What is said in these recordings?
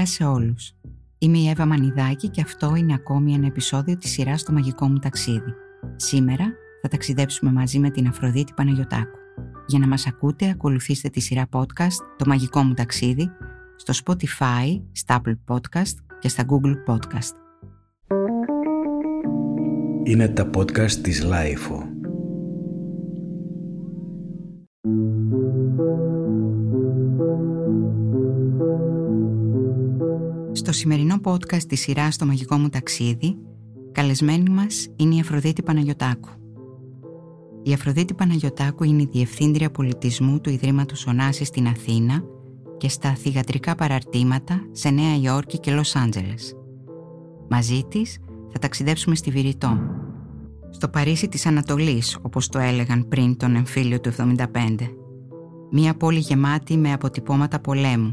Καλησπέρα σε όλους. Είμαι η Εύα Μανιδάκη και αυτό είναι ακόμη ένα επεισόδιο της σειράς «Το μαγικό μου ταξίδι». Σήμερα θα ταξιδέψουμε μαζί με την Αφροδίτη Παναγιωτάκου. Για να μας ακούτε, ακολουθήστε τη σειρά podcast «Το μαγικό μου ταξίδι» στο Spotify, στα Apple Podcast και στα Google Podcast. Είναι τα podcast της Lifeo. Στο σημερινό podcast της σειράς «Το μαγικό μου ταξίδι», καλεσμένη μας είναι η Αφροδίτη Παναγιωτάκου. Η Αφροδίτη Παναγιωτάκου είναι η Διευθύντρια Πολιτισμού του Ιδρύματος Ωνάση στην Αθήνα και στα θηγατρικά παραρτήματα σε Νέα Υόρκη και Λος Άντζελες. Μαζί της θα ταξιδέψουμε στη Βηρητό, στο Παρίσι της Ανατολής, όπως το έλεγαν πριν τον εμφύλιο του 75. Μία πόλη γεμάτη με αποτυπώματα πολέμου,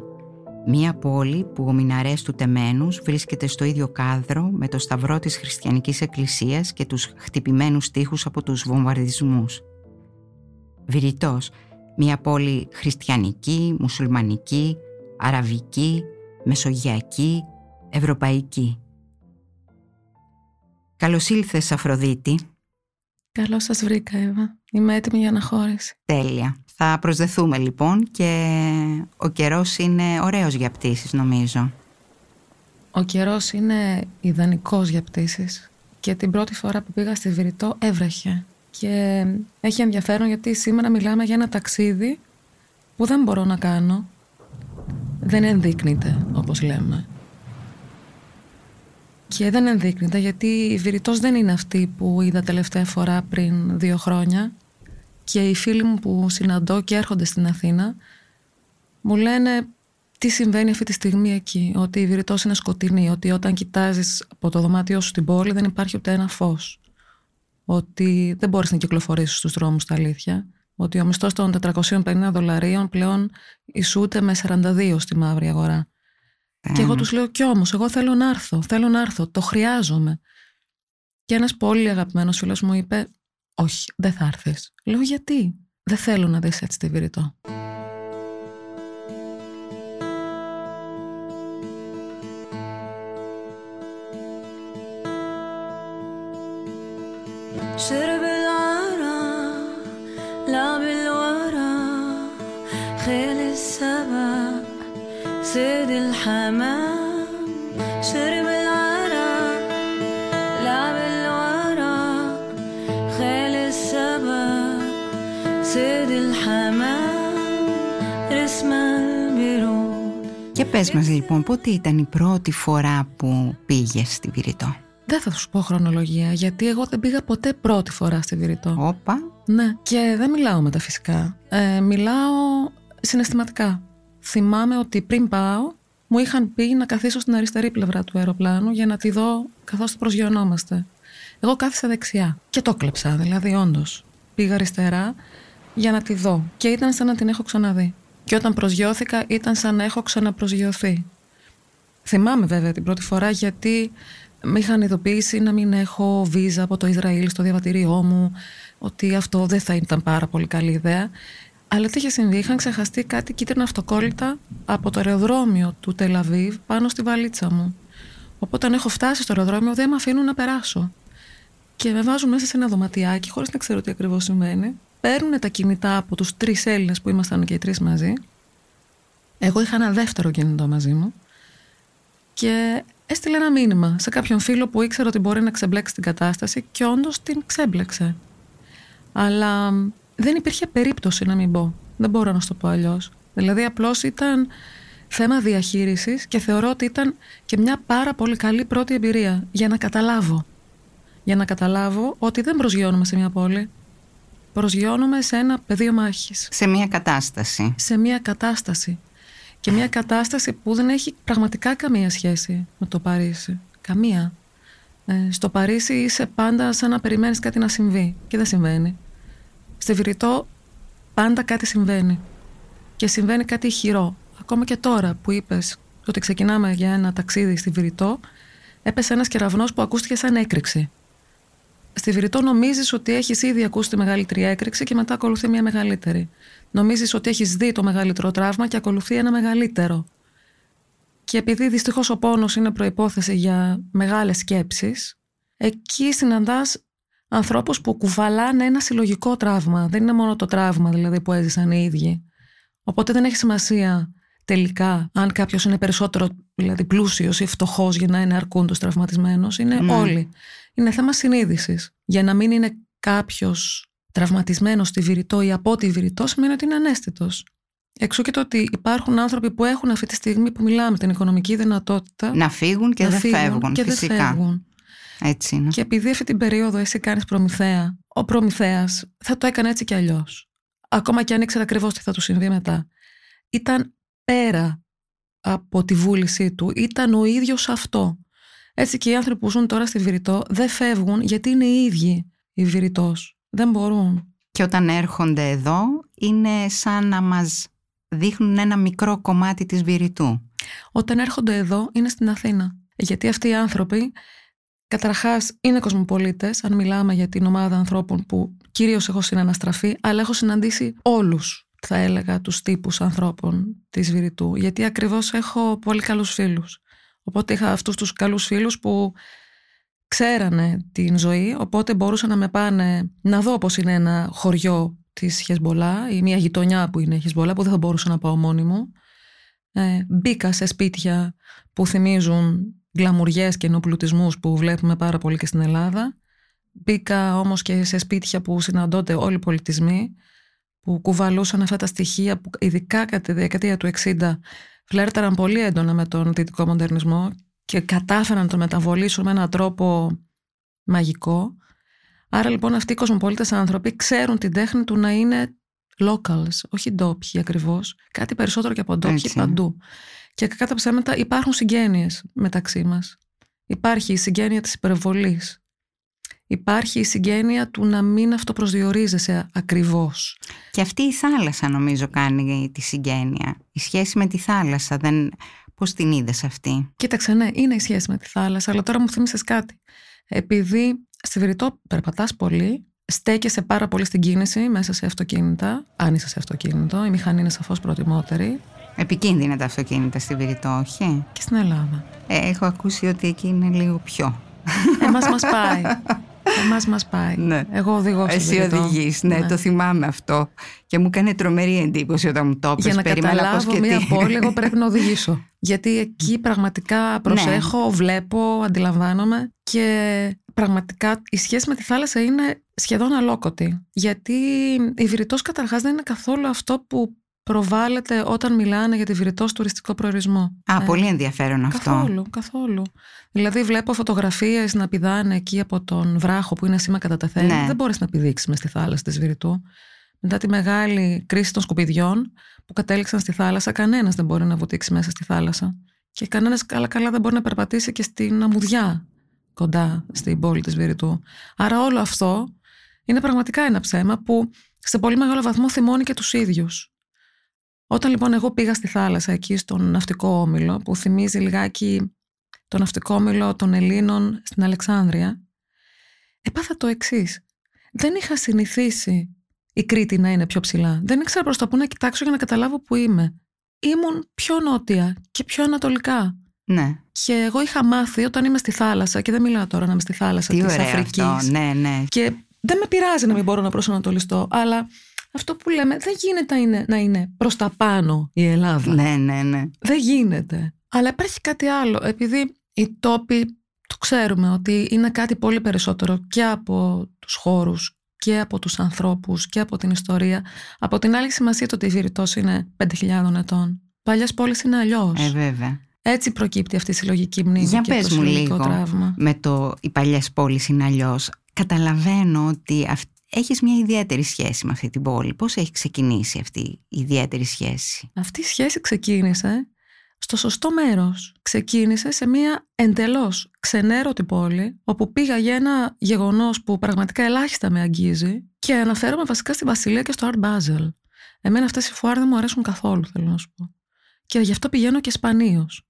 Μία πόλη που ο μιναρές του τεμένους βρίσκεται στο ίδιο κάδρο με το σταυρό της χριστιανικής εκκλησίας και τους χτυπημένους τείχους από τους βομβαρδισμούς. Βηρητός, μία πόλη χριστιανική, μουσουλμανική, αραβική, μεσογειακή, ευρωπαϊκή. Καλώς ήλθες Αφροδίτη. Καλώς σας βρήκα Εύα. Είμαι έτοιμη για αναχώρηση. Τέλεια. Θα προσδεθούμε λοιπόν και ο καιρός είναι ωραίος για πτήσεις νομίζω. Ο καιρός είναι ιδανικός για πτήσεις και την πρώτη φορά που πήγα στη Βηρητό έβρεχε και έχει ενδιαφέρον γιατί σήμερα μιλάμε για ένα ταξίδι που δεν μπορώ να κάνω. Δεν ενδείκνυται όπως λέμε. Και δεν ενδείκνυται γιατί η Βηρητός δεν είναι αυτή που είδα τελευταία φορά πριν δύο χρόνια και οι φίλοι μου που συναντώ και έρχονται στην Αθήνα μου λένε τι συμβαίνει αυτή τη στιγμή εκεί, ότι η Βηρητός είναι σκοτεινή, ότι όταν κοιτάζεις από το δωμάτιό σου την πόλη δεν υπάρχει ούτε ένα φως, ότι δεν μπορείς να κυκλοφορήσεις στους δρόμους τα αλήθεια, ότι ο μισθός των 450 δολαρίων πλέον ισούται με 42 στη μαύρη αγορά. Και εγώ τους λέω κι όμως, εγώ θέλω να έρθω, θέλω να έρθω, το χρειάζομαι. Και ένας πολύ αγαπημένος φίλος μου είπε, όχι, δεν θα έρθεις. Λέω γιατί; Δεν θέλω να δεις έτσι τη βηρητό. Πες μας λοιπόν, πότε ήταν η πρώτη φορά που πήγες στη Βηρητό; Δεν θα σου πω χρονολογία, γιατί εγώ δεν πήγα ποτέ πρώτη φορά στη Βηρητό. Όπα. Ναι, και δεν μιλάω μεταφυσικά. Ε, μιλάω συναισθηματικά. Θυμάμαι ότι πριν πάω, μου είχαν πει να καθίσω στην αριστερή πλευρά του αεροπλάνου για να τη δω καθώς το προσγειωνόμαστε. Εγώ κάθισα δεξιά και το κλέψα, δηλαδή όντως. Πήγα αριστερά για να τη δω και ήταν σαν να την έχω ξαναδεί. Και όταν προσγειώθηκα ήταν σαν να έχω ξαναπροσγειωθεί. Θυμάμαι βέβαια την πρώτη φορά γιατί με είχαν ειδοποιήσει να μην έχω βίζα από το Ισραήλ στο διαβατήριό μου, ότι αυτό δεν θα ήταν πάρα πολύ καλή ιδέα. Αλλά τι είχε συμβεί, είχαν ξεχαστεί κάτι κίτρινα αυτοκόλλητα από το αεροδρόμιο του Τελαβίβ πάνω στη βαλίτσα μου. Οπότε όταν έχω φτάσει στο αεροδρόμιο δεν με αφήνουν να περάσω. Και με βάζουν μέσα σε ένα δωματιάκι χωρίς να ξέρω τι ακριβώς σημαίνει παίρνουν τα κινητά από τους τρεις Έλληνες που ήμασταν και οι τρεις μαζί. Εγώ είχα ένα δεύτερο κινητό μαζί μου και έστειλε ένα μήνυμα σε κάποιον φίλο που ήξερε ότι μπορεί να ξεμπλέξει την κατάσταση και όντως την ξέμπλεξε. Αλλά δεν υπήρχε περίπτωση να μην πω. Δεν μπορώ να σου το πω αλλιώς. Δηλαδή απλώς ήταν θέμα διαχείρισης και θεωρώ ότι ήταν και μια πάρα πολύ καλή πρώτη εμπειρία για να καταλάβω. Για να καταλάβω ότι δεν προσγειώνουμε σε μια πόλη προσγειώνουμε σε ένα πεδίο μάχης. Σε μια κατάσταση. Σε μια κατάσταση. Και μια κατάσταση που δεν έχει πραγματικά καμία σχέση με το Παρίσι. Καμία. Ε, στο Παρίσι είσαι πάντα σαν να περιμένεις κάτι να συμβεί και δεν συμβαίνει. Στη Βηρητό πάντα κάτι συμβαίνει. Και συμβαίνει κάτι χειρό. Ακόμα και τώρα που είπες ότι ξεκινάμε για ένα ταξίδι στη Βηρητό, έπεσε ένας κεραυνός που ακούστηκε σαν έκρηξη στη Βηρητό νομίζεις ότι έχεις ήδη ακούσει τη μεγαλύτερη έκρηξη και μετά ακολουθεί μια μεγαλύτερη. Νομίζεις ότι έχεις δει το μεγαλύτερο τραύμα και ακολουθεί ένα μεγαλύτερο. Και επειδή δυστυχώς ο πόνος είναι προπόθεση για μεγάλες σκέψεις, εκεί συναντάς ανθρώπους που κουβαλάνε ένα συλλογικό τραύμα. Δεν είναι μόνο το τραύμα δηλαδή που έζησαν οι ίδιοι. Οπότε δεν έχει σημασία τελικά αν κάποιος είναι περισσότερο δηλαδή πλούσιος ή φτωχός για να είναι αρκούντος τραυματισμένος. Είναι Ναι. όλοι. Είναι θέμα συνείδησης. Για να μην είναι κάποιος τραυματισμένος στη βηρητό ή από τη βηρητό, σημαίνει ότι είναι ανέστητος. Εξού και το ότι υπάρχουν άνθρωποι που έχουν αυτή τη στιγμή που μιλάμε την οικονομική δυνατότητα Να φύγουν και να δεν φύγουν φεύγουν. και φυσικά. δεν φεύγουν. Έτσι είναι. Και επειδή αυτή την περίοδο εσύ κάνεις προμηθέα, ο προμηθέας θα το έκανε έτσι κι αλλιώς. Ακόμα και αν ήξερε ακριβώς τι θα του συμβεί μετά. Ήταν πέρα από τη βούλησή του, ήταν ο ίδιος αυτό. Έτσι και οι άνθρωποι που ζουν τώρα στη Βηρητό δεν φεύγουν γιατί είναι οι ίδιοι οι Βηρητός. Δεν μπορούν. Και όταν έρχονται εδώ είναι σαν να μας δείχνουν ένα μικρό κομμάτι της βηρητού. Όταν έρχονται εδώ είναι στην Αθήνα. Γιατί αυτοί οι άνθρωποι καταρχάς είναι κοσμοπολίτες, αν μιλάμε για την ομάδα ανθρώπων που κυρίως έχω συναναστραφεί, αλλά έχω συναντήσει όλους, θα έλεγα, τους τύπους ανθρώπων της Βηρητού. Γιατί ακριβώς έχω πολύ καλούς φίλους. Οπότε είχα αυτούς τους καλούς φίλους που ξέρανε την ζωή, οπότε μπορούσαν να με πάνε να δω πώς είναι ένα χωριό της Χεσμολά ή μια γειτονιά που είναι η Χεσμολά που δεν θα μπορούσα να πάω μόνη μου. Ε, μπήκα σε σπίτια που θυμίζουν γκλαμουριές και ενοπλουτισμούς που βλέπουμε πάρα πολύ και στην Ελλάδα. Μπήκα όμως και σε σπίτια που συναντώνται όλοι οι πολιτισμοί, που κουβαλούσαν αυτά τα στοιχεία που ειδικά κατά τη δεκαετία του 60 φλέρταραν πολύ έντονα με τον δυτικό μοντερνισμό και κατάφεραν να το μεταβολήσουν με έναν τρόπο μαγικό. Άρα λοιπόν αυτοί οι κοσμοπολίτες άνθρωποι ξέρουν την τέχνη του να είναι locals, όχι ντόπιοι ακριβώς, κάτι περισσότερο και από ντόπιοι Έτσι. παντού. Και κατά ψέματα υπάρχουν συγγένειες μεταξύ μας. Υπάρχει η συγγένεια της υπερβολής. Υπάρχει η συγγένεια του να μην αυτοπροσδιορίζεσαι ακριβώς. Και αυτή η θάλασσα νομίζω κάνει τη συγγένεια. Η σχέση με τη θάλασσα, δεν... πώς την είδες αυτή; Κοίταξε, ναι, είναι η σχέση με τη θάλασσα, αλλά τώρα μου θύμισες κάτι. Επειδή στη Βηρητό περπατάς πολύ, στέκεσαι πάρα πολύ στην κίνηση μέσα σε αυτοκίνητα, αν είσαι σε αυτοκίνητο, η μηχανή είναι σαφώς προτιμότερη, Επικίνδυνα τα αυτοκίνητα στη Βηρητό, όχι; και στην Ελλάδα. Ε, έχω ακούσει ότι εκεί είναι λίγο πιο. Εμάς μας πάει. Εμάς μας πάει. Ναι. Εγώ οδηγώ στη Εσύ Βηρητό. οδηγείς, ναι, το θυμάμαι αυτό. Και μου έκανε τρομερή εντύπωση όταν μου το Για είπες. να Περίμενα πώς καταλάβω και μία τι. πόλη, εγώ πρέπει να οδηγήσω. Γιατί εκεί πραγματικά προσέχω, βλέπω, αντιλαμβάνομαι και πραγματικά η σχέση με τη θάλασσα είναι σχεδόν αλόκοτη. Γιατί η Βηρητός καταρχάς δεν είναι καθόλου αυτό που προβάλλεται όταν μιλάνε για τη Βηρητός τουριστικό προορισμό. Α, Ε, πολύ ενδιαφέρον αυτό. Καθόλου, καθόλου. Δηλαδή βλέπω φωτογραφίες να πηδάνε εκεί από τον βράχο που είναι σήμα κατά τεθέν. Ναι. Δεν μπορείς να πηδήξεις μες στη θάλασσα της Βηρητού. Μετά τη μεγάλη κρίση των σκουπιδιών που κατέληξαν στη θάλασσα, κανένας δεν μπορεί να βουτήξει μέσα στη θάλασσα. Και κανένας καλά καλά δεν μπορεί να περπατήσει και στην αμμουδιά κοντά στην πόλη της Βηρητού. Άρα όλο αυτό είναι πραγματικά ένα ψέμα που σε πολύ μεγάλο βαθμό θυμώνει και τους ίδιους. Όταν λοιπόν εγώ πήγα στη θάλασσα εκεί στον ναυτικό όμιλο που θυμίζει λιγάκι το ναυτικό όμιλο των Ελλήνων στην Αλεξάνδρεια έπαθα το εξής. Δεν είχα συνηθίσει η Κρήτη να είναι πιο ψηλά. Δεν ήξερα προς τα πού να κοιτάξω για να καταλάβω που είμαι. Ήμουν πιο νότια και πιο ανατολικά. Ναι. Και εγώ είχα μάθει όταν είμαι στη θάλασσα, και δεν μιλάω τώρα να είμαι στη θάλασσα Τι της ωραίο Αφρικής. αυτό. Ναι, ναι. Και δεν με πειράζει να μην μπορώ να προσανατολιστώ, αλλά αυτό που λέμε δεν γίνεται να είναι, να είναι προς τα πάνω η Ελλάδα. Ναι, ναι, ναι. Δεν γίνεται. Αλλά υπάρχει κάτι άλλο. Επειδή οι τόποι το ξέρουμε ότι είναι κάτι πολύ περισσότερο και από τους χώρους και από τους ανθρώπους και από την ιστορία. Από την άλλη σημασία το ότι η Βηρητός είναι 5.000 ετών. Παλιές πόλεις είναι αλλιώς. Ε, βέβαια. Έτσι προκύπτει αυτή η συλλογική μνήμη Για και πες το μου συλλογικό λίγο. τραύμα. Με το οι παλιές πόλεις είναι αλλιώς. Καταλαβαίνω ότι αυ... έχεις μια ιδιαίτερη σχέση με αυτή την πόλη. Πώς έχει ξεκινήσει αυτή η ιδιαίτερη σχέση; Αυτή η σχέση ξεκίνησε στο σωστό μέρος. Ξεκίνησε σε μια εντελώς ξενέρωτη πόλη, όπου πήγα για ένα γεγονός που πραγματικά ελάχιστα με αγγίζει και αναφέρομαι βασικά στη Βασιλεία και στο Art Basel. Εμένα αυτές οι φουάρ δεν μου αρέσουν καθόλου, θέλω να σου πω. Και γι' αυτό πηγαίνω και σπανίως.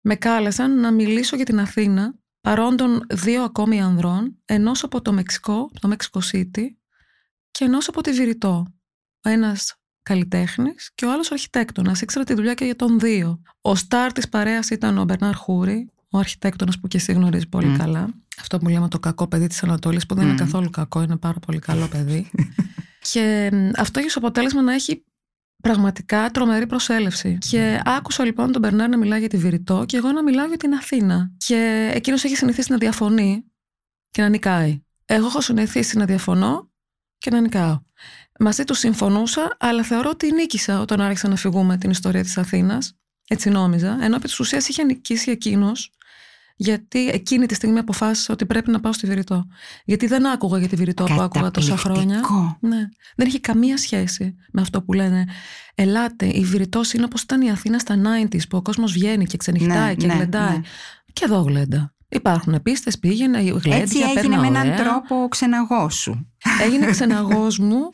Με κάλεσαν να μιλήσω για την Αθήνα παρόντων δύο ακόμη ανδρών, ενός από το Μεξικό, το Mexico City, και ενός από τη Βηρητό. Ο ένας καλλιτέχνης και ο άλλος αρχιτέκτονας. Ήξερα τη δουλειά και για τον δύο. Ο στάρ της παρέας ήταν ο Μπερνάρ Χούρι, ο αρχιτέκτονας που και εσύ γνωρίζεις πολύ καλά. Αυτό που λέμε το κακό παιδί της Ανατολής, που δεν είναι καθόλου κακό, είναι πάρα πολύ καλό παιδί. και αυτό έχει ως αποτέλεσμα να έχει πραγματικά τρομερή προσέλευση. Και άκουσα λοιπόν τον Μπερνάρ να μιλάει για τη Βηρητό και εγώ να μιλάω για την Αθήνα. Και εκείνος έχει συνηθίσει να διαφωνεί και να νικάει. Εγώ έχω συνηθίσει να διαφωνώ και να νικάω. Μαζί τους συμφωνούσα, αλλά θεωρώ ότι νίκησα όταν άρχισα να φυγούμε την ιστορία της Αθήνας. Έτσι νόμιζα. Ενώ επί της ουσίας είχε νικήσει εκείνος, γιατί εκείνη τη στιγμή αποφάσισα ότι πρέπει να πάω στη Βηρητό. Γιατί δεν άκουγα για τη Βηρητό που άκουγα τόσα χρόνια. Ναι. Δεν έχει καμία σχέση με αυτό που λένε. Ελάτε, η Βηρητός είναι όπως ήταν η Αθήνα στα 90s, που ο κόσμος βγαίνει και ξενυχτάει ναι, και ναι, γλεντάει. Ναι. Και εδώ γλέντα. Υπάρχουν πίστες, πήγαινε, γλέντια, Έτσι έγινε με έναν τρόπο ξεναγός σου. Έγινε ξεναγός μου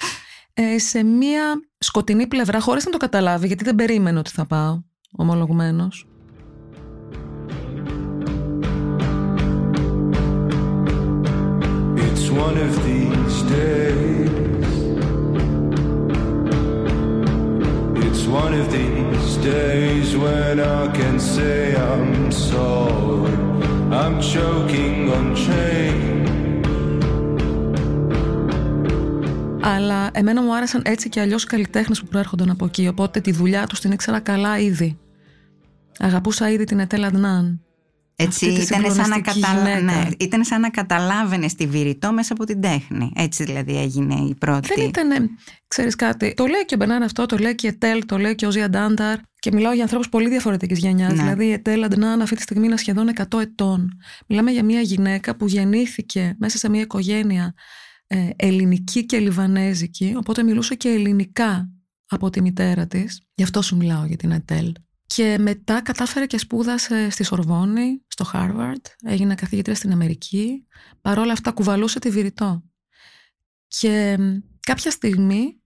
ε, σε μία σκοτεινή πλευρά, χωρίς να το καταλάβει, γιατί δεν περίμενε ότι θα πάω, ομολογουμένος. It's one of these days It's one of these days when I can say I'm sorry I'm choking on change Αλλά εμένα μου άρεσαν έτσι και αλλιώς καλλιτέχνες που προέρχονταν από εκεί. Οπότε τη δουλειά τους την ήξερα καλά ήδη. Αγαπούσα ήδη την Ετέλα Ντνάν. Έτσι ήταν σαν, να καταλα... ναι, ήταν σαν να καταλάβαινε τη Βηρητό μέσα από την τέχνη. Έτσι δηλαδή έγινε η πρώτη. Δεν ήταν, ξέρεις κάτι. Το λέει και ο Μπενάν αυτό, το λέει και η Ετέλ, το λέει και ο Ζία Ντάνταρ. Και μιλάω για ανθρώπους πολύ διαφορετικής γενιάς. Ναι. Δηλαδή η Ετέλ Αντνάν αυτή τη στιγμή είναι σχεδόν 100 ετών. Μιλάμε για μια γυναίκα που γεννήθηκε μέσα σε μια οικογένεια ε, ελληνική και λιβανέζικη, οπότε μιλούσε και ελληνικά από τη μητέρα της. Γι' αυτό σου μιλάω για την Ετέλ. Και μετά κατάφερε και σπούδασε στη Σορβόνη, στο Χάρβαρντ, έγινε καθηγήτρια στην Αμερική. Παρόλα αυτά κουβαλούσε τη Βηρητό. Και κάποια στιγμή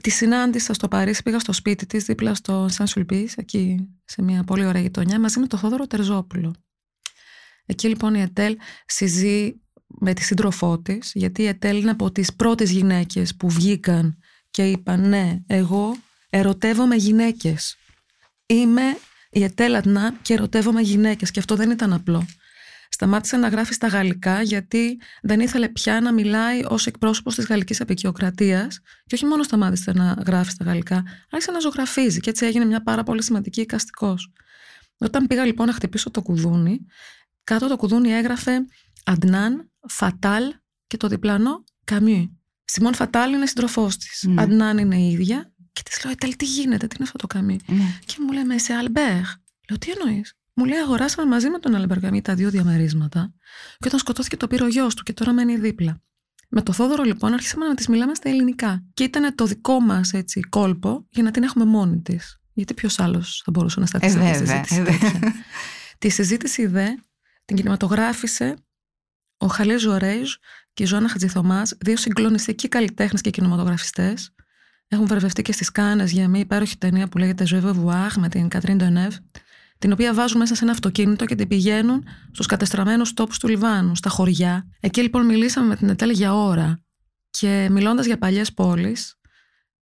τη συνάντησα στο Παρίσι, πήγα στο σπίτι της, δίπλα στο Σαν Σουλπίς, εκεί σε μια πολύ ωραία γειτονιά, μαζί με τον Θόδωρο Τερζόπουλο. Εκεί λοιπόν η Ετέλ συζεί με τη σύντροφό της, γιατί η Ετέλ είναι από τις πρώτες γυναίκες που βγήκαν και είπαν ναι, εγώ ερωτεύομαι γυναίκες. Είμαι η Ετέλ Αντνά και ερωτεύομαι γυναίκες και αυτό δεν ήταν απλό. Σταμάτησε να γράφει στα γαλλικά γιατί δεν ήθελε πια να μιλάει ως εκπρόσωπος της γαλλικής απεικιοκρατίας. Και όχι μόνο σταμάτησε να γράφει στα γαλλικά, άρχισε να ζωγραφίζει και έτσι έγινε μια πάρα πολύ σημαντική εικαστικός. Όταν πήγα λοιπόν να χτυπήσω το κουδούνι, κάτω το κουδούνι έγραφε Αντνάν, Φατάλ και το διπλανό Καμιού. Σιμών Φατάλ είναι σύντροφό της. Mm. Αντνάν είναι η ίδια. Και της λέω, Ετέλ, τι γίνεται, τι είναι αυτό το Καμιού. Ναι. Και μου λέει, σε Αλμπέρ. Λέω, τι εννοείς; Μου λέει, αγοράσαμε μαζί με τον Αλμπέρ Καμί τα δύο διαμερίσματα. Και όταν σκοτώθηκε το πήρε ο γιος του και τώρα μένει δίπλα. Με το Θόδωρο λοιπόν άρχισαμε να τη μιλάμε στα ελληνικά. Και ήταν το δικό μας κόλπο για να την έχουμε μόνη της. Γιατί ποιος άλλος θα μπορούσε να σταθεί ε, σε συζήτηση ε, Τη συζήτηση δε την κινηματογράφησε ο Χαλές Ζορέιζ και η Ζωάννα Χατζηθωμάς, δύο συγκλονιστικοί καλλιτέχνες και κινηματογραφιστές, έχουν βρεβευτεί και στις Κάνες για μια υπέροχη ταινία που λέγεται Je veux με την Κατρίν Ντενεύ, την οποία βάζουν μέσα σε ένα αυτοκίνητο και την πηγαίνουν στους κατεστραμμένους τόπους του Λιβάνου, στα χωριά. Εκεί λοιπόν μιλήσαμε με την Ετέλ για ώρα. Και μιλώντας για παλιές πόλεις,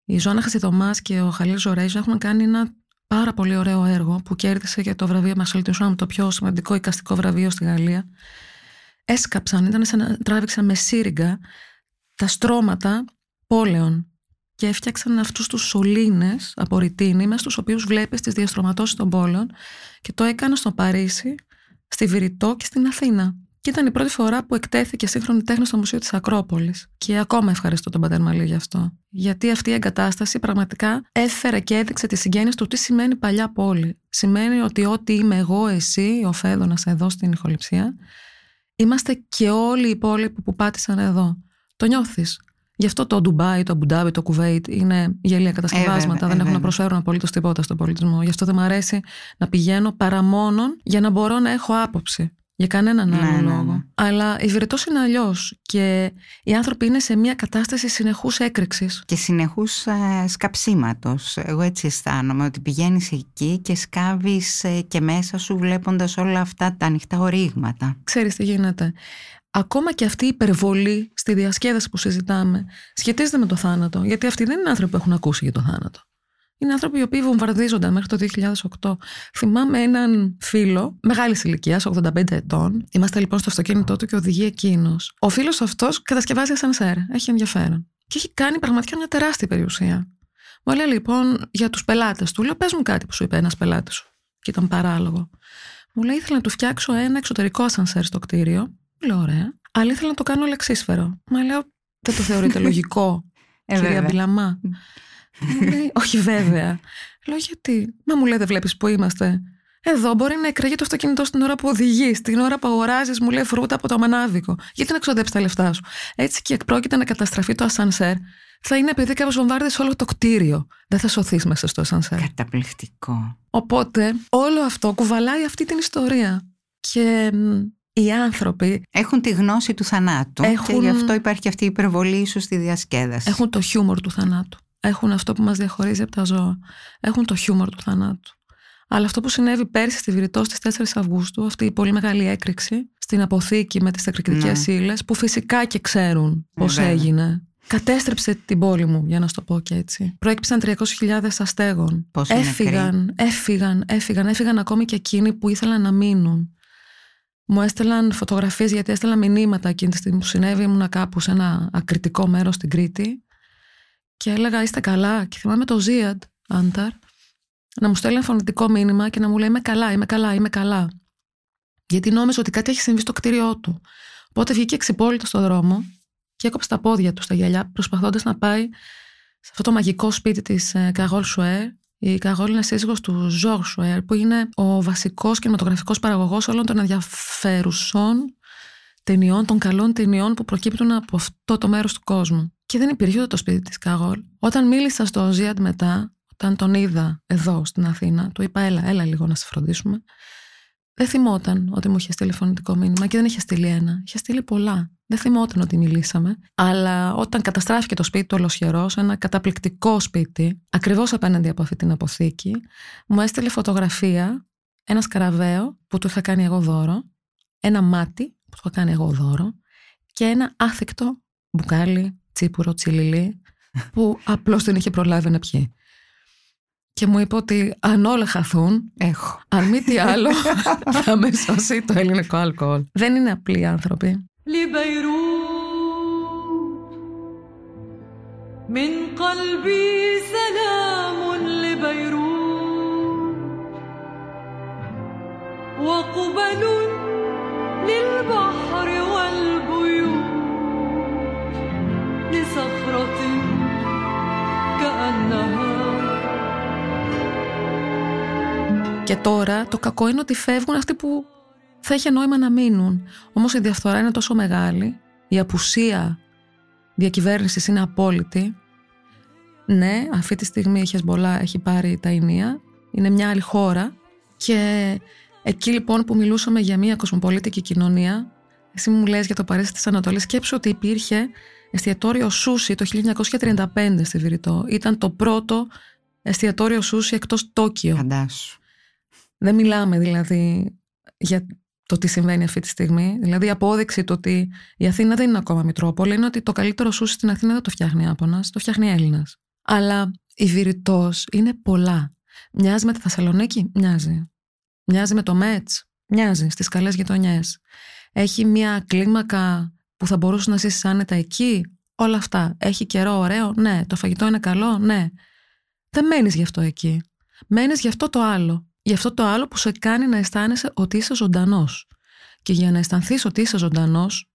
η Ζωάννα Χατζηθωμά και ο Χαλίλ Ζορέιζ έχουν κάνει ένα πάρα πολύ ωραίο έργο που κέρδισε για το βραβείο Μασέλ το πιο σημαντικό εικαστικό βραβείο στη Γαλλία έσκαψαν, ήταν σαν να τράβηξαν με σύριγγα τα στρώματα πόλεων και έφτιαξαν αυτούς τους σωλήνες από ρητίνη μέσα στους οποίους βλέπεις τις διαστρωματώσεις των πόλεων και το έκανα στο Παρίσι, στη Βηρητό και στην Αθήνα. Και ήταν η πρώτη φορά που εκτέθηκε σύγχρονη τέχνη στο Μουσείο της Ακρόπολης. Και ακόμα ευχαριστώ τον Πατέρ Μαλή γι' αυτό. Γιατί αυτή η εγκατάσταση πραγματικά έφερε και έδειξε τη συγγένεια του τι σημαίνει παλιά πόλη. Σημαίνει ότι ό,τι είμαι εγώ, εσύ, ο Φέδωνας εδώ στην ηχοληψία, είμαστε και όλοι οι υπόλοιποι που πάτησαν εδώ. Το νιώθεις. Γι' αυτό το Ντουμπάι, το Αμπουντάμπι, το Κουβέιτ είναι γελία κατασκευάσματα. Ε, δεν έχουν να προσφέρουν απολύτως τίποτα στον πολιτισμό. Γι' αυτό δεν μου αρέσει να πηγαίνω παρά μόνο για να μπορώ να έχω άποψη. Για κανέναν άλλο ναι, ναι λόγο. Ναι. Αλλά η Βηρετό είναι αλλιώς. Και οι άνθρωποι είναι σε μια κατάσταση συνεχούς έκρηξης. Και συνεχούς ε, σκαψίματος. Εγώ έτσι αισθάνομαι ότι πηγαίνεις εκεί και σκάβεις ε, και μέσα σου βλέποντας όλα αυτά τα ανοιχτά ορίγματα. Ξέρεις τι γίνεται. Ακόμα και αυτή η υπερβολή στη διασκέδαση που συζητάμε σχετίζεται με το θάνατο. Γιατί αυτοί δεν είναι άνθρωποι που έχουν ακούσει για το θάνατο. Είναι άνθρωποι οι οποίοι βομβαρδίζονταν μέχρι το 2008. Θυμάμαι έναν φίλο μεγάλης ηλικίας, 85 ετών. Είμαστε λοιπόν στο αυτοκίνητό του και οδηγεί εκείνος. Ο φίλος αυτός κατασκευάζει ασανσέρ. Έχει ενδιαφέρον. Και έχει κάνει πραγματικά μια τεράστια περιουσία. Μου λέει λοιπόν για τους πελάτες του. Λέω: Πες μου κάτι που σου είπε ένας πελάτης σου. Και ήταν παράλογο. Μου λέει: Ήθελα να του φτιάξω ένα εξωτερικό ασανσέρ στο κτίριο. Λέω: Ωραία. Αλλά ήθελα να το κάνω λεξίσφαιρο. Μα λέω: Δεν το θεωρείτε λογικό, ε, κυρία Μπιλαμά. Μου λέει: Όχι, βέβαια. Λέω: Γιατί; Μα μου λέει: Δεν βλέπεις που είμαστε. Εδώ μπορεί να εκραγεί το αυτοκίνητο στην ώρα που οδηγείς, την ώρα που αγοράζεις, μου λέει φρούτα από το μανάβικο. Γιατί να ξοδέψεις τα λεφτά σου; Έτσι και εκπρόκειται να καταστραφεί το ασανσέρ θα είναι επειδή κάποιος βομβάρδισε όλο το κτίριο. Δεν θα σωθείς μέσα στο σανσέρ. Καταπληκτικό. Οπότε όλο αυτό κουβαλάει αυτή την ιστορία. Και οι άνθρωποι. Έχουν τη γνώση του θανάτου. Έχουν... Και γι' αυτό υπάρχει αυτή η υπερβολή ίσως στη διασκέδαση. Έχουν το χιούμορ του θανάτου. Έχουν αυτό που μας διαχωρίζει από τα ζώα. Έχουν το χιούμορ του θανάτου. Αλλά αυτό που συνέβη πέρσι στη Βηρητό στις 4 Αυγούστου, αυτή η πολύ μεγάλη έκρηξη στην αποθήκη με τις εκρηκτικέ ναι. ύλες, που φυσικά και ξέρουν πώς έγινε Κατέστρεψε την πόλη μου, για να σου το πω και έτσι. Προέκυψαν 300.000 αστέγων. Πώς έφυγαν, έφυγαν, έφυγαν, έφυγαν ακόμη και εκείνοι που ήθελαν να μείνουν. Μου έστελαν φωτογραφίες γιατί έστελα μηνύματα εκείνη τη στιγμή που συνέβη. Ήμουνα κάπου σε ένα ακριτικό μέρος στην Κρήτη. Και έλεγα είστε καλά. Και θυμάμαι το Ζίαντ, Άνταρ, να μου στέλνει φωνητικό μήνυμα και να μου λέει είμαι καλά, είμαι καλά, είμαι καλά. Γιατί νόμιζε ότι κάτι έχει συμβεί στο κτίριό του. Οπότε βγήκε εξυπόλυτο στο δρόμο και έκοψε τα πόδια του στα γυαλιά προσπαθώντας να πάει σε αυτό το μαγικό σπίτι της Καγόλ Σουέρ. Η Καγόλ είναι σύζυγος του Ζορ Σουέρ που είναι ο βασικός κινηματογραφικός παραγωγός όλων των ενδιαφέρουσων ταινιών, των καλών ταινιών που προκύπτουν από αυτό το μέρος του κόσμου. Και δεν υπήρχε ούτε το σπίτι της Καγόλ. Όταν μίλησα στο Ζιαντ μετά, όταν τον είδα εδώ στην Αθήνα, του είπα έλα, έλα λίγο να σε φροντίσουμε. Δεν θυμόταν ότι μου είχε στείλει φωνητικό μήνυμα και δεν είχε στείλει ένα. Είχε στείλει πολλά. Δεν θυμόταν ότι μιλήσαμε. Αλλά όταν καταστράφηκε το σπίτι του ολοσχερό, ένα καταπληκτικό σπίτι, ακριβώς απέναντι από αυτή την αποθήκη, μου έστειλε φωτογραφία ένα σκαραβαίο που του είχα κάνει εγώ δώρο, ένα μάτι που του είχα κάνει εγώ δώρο και ένα άθικτο μπουκάλι, τσίπουρο, τσιλιλί, που απλώς δεν είχε προλάβει να πιει και μου είπε ότι αν όλα χαθούν, έχω. Αν μη τι άλλο, θα με σώσει το ελληνικό αλκοόλ. Δεν είναι απλοί άνθρωποι. من قلبي سلام لبيروت وقبل للبحر والبيوت لصخرة كأنها Και τώρα το κακό είναι ότι φεύγουν αυτοί που θα είχε νόημα να μείνουν. Όμως η διαφθορά είναι τόσο μεγάλη, η απουσία διακυβέρνησης είναι απόλυτη. Ναι, αυτή τη στιγμή η Χεσμολά έχει πάρει τα ενία, είναι μια άλλη χώρα και εκεί λοιπόν που μιλούσαμε για μια κοσμοπολίτικη κοινωνία, εσύ μου λες για το Παρίσι της Ανατολής, σκέψου ότι υπήρχε εστιατόριο Σούσι το 1935 στη Βηρητό. Ήταν το πρώτο εστιατόριο Σούσι εκτός Τόκιο. Φαντάσου. Δεν μιλάμε δηλαδή για το τι συμβαίνει αυτή τη στιγμή. Δηλαδή η απόδειξη του ότι η Αθήνα δεν είναι ακόμα Μητρόπολη είναι ότι το καλύτερο σούσι στην Αθήνα δεν το φτιάχνει Άπωνας, το φτιάχνει Έλληνας. Αλλά η Βηρητός είναι πολλά. Μοιάζει με τη Θεσσαλονίκη, μοιάζει. Μοιάζει με το Μέτς, μοιάζει στις καλές γειτονιές. Έχει μια κλίμακα που θα μπορούσε να ζήσει άνετα εκεί; Όλα αυτά. Έχει καιρό ωραίο, ναι. Το φαγητό είναι καλό, ναι. Δεν μένεις γι' αυτό εκεί. Μένεις γι' αυτό το άλλο για αυτό το άλλο που σε κάνει να αισθάνεσαι ότι είσαι ζωντανός. Και για να αισθανθείς ότι είσαι ζωντανός,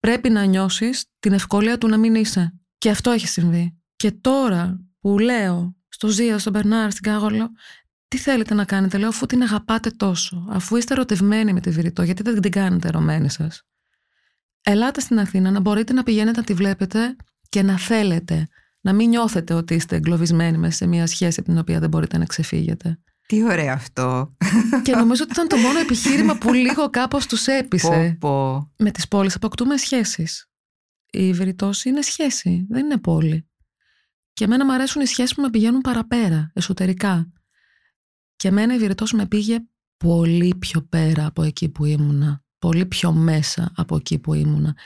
πρέπει να νιώσεις την ευκολία του να μην είσαι. Και αυτό έχει συμβεί. Και τώρα που λέω στο Ζία, στον Μπερνάρ, στην Κάγολο, τι θέλετε να κάνετε, λέω, αφού την αγαπάτε τόσο, αφού είστε ερωτευμένοι με τη Βηρητό, γιατί δεν την κάνετε ερωμένη σας. Ελάτε στην Αθήνα να μπορείτε να πηγαίνετε να τη βλέπετε και να θέλετε. Να μην νιώθετε ότι είστε εγκλωβισμένοι μέσα σε μια σχέση από την οποία δεν μπορείτε να ξεφύγετε. Τι ωραίο αυτό. Και νομίζω ότι ήταν το μόνο επιχείρημα που λίγο κάπως τους έπεισε. Πω, πω. Με τις πόλεις αποκτούμε σχέσεις. Η Βηρητώση είναι σχέση, δεν είναι πόλη. Και εμένα μου αρέσουν οι σχέσεις που με πηγαίνουν παραπέρα, εσωτερικά. Και εμένα η Βηρητώση με πήγε πολύ πιο πέρα από εκεί που ήμουνα. πολύ πιο μέσα από εκεί που ήμουνα.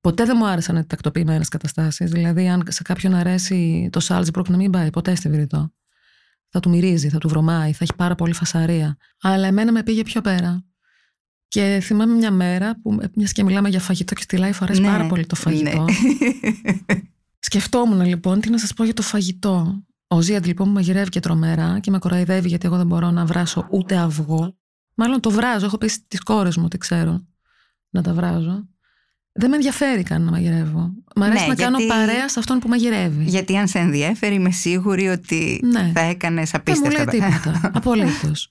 Ποτέ δεν μου άρεσαν οι τακτοποιημένες καταστάσεις. Δηλαδή, αν σε κάποιον αρέσει το Σάλτσμπρουκ να μην πάει ποτέ στη Βηρητό. Θα του μυρίζει, θα του βρωμάει, θα έχει πάρα πολύ φασαρία. Αλλά εμένα με πήγε πιο πέρα. Και θυμάμαι μια μέρα που, μιας και μιλάμε για φαγητό και στη live, αρέσει Ναι, πάρα πολύ το φαγητό. Σκεφτόμουν λοιπόν τι να σας πω για το φαγητό. Ο Ζίαντ λοιπόν μου μαγειρεύει και τρομερά και με κοροϊδεύει γιατί εγώ δεν μπορώ να βράσω ούτε αυγό. Μάλλον το βράζω, έχω πει στις κόρες μου ότι ξέρω να τα βράζω. Δεν με ενδιαφέρει καν να μαγειρεύω. Μ' αρέσει Ναι, να κάνω γιατί- παρέα σε αυτόν που μαγειρεύει. Γιατί αν σε ενδιαφέρει, είμαι σίγουρη ότι Ναι. θα έκανες Δεν μου απίστευτα. λέει τίποτα. Απολύτως.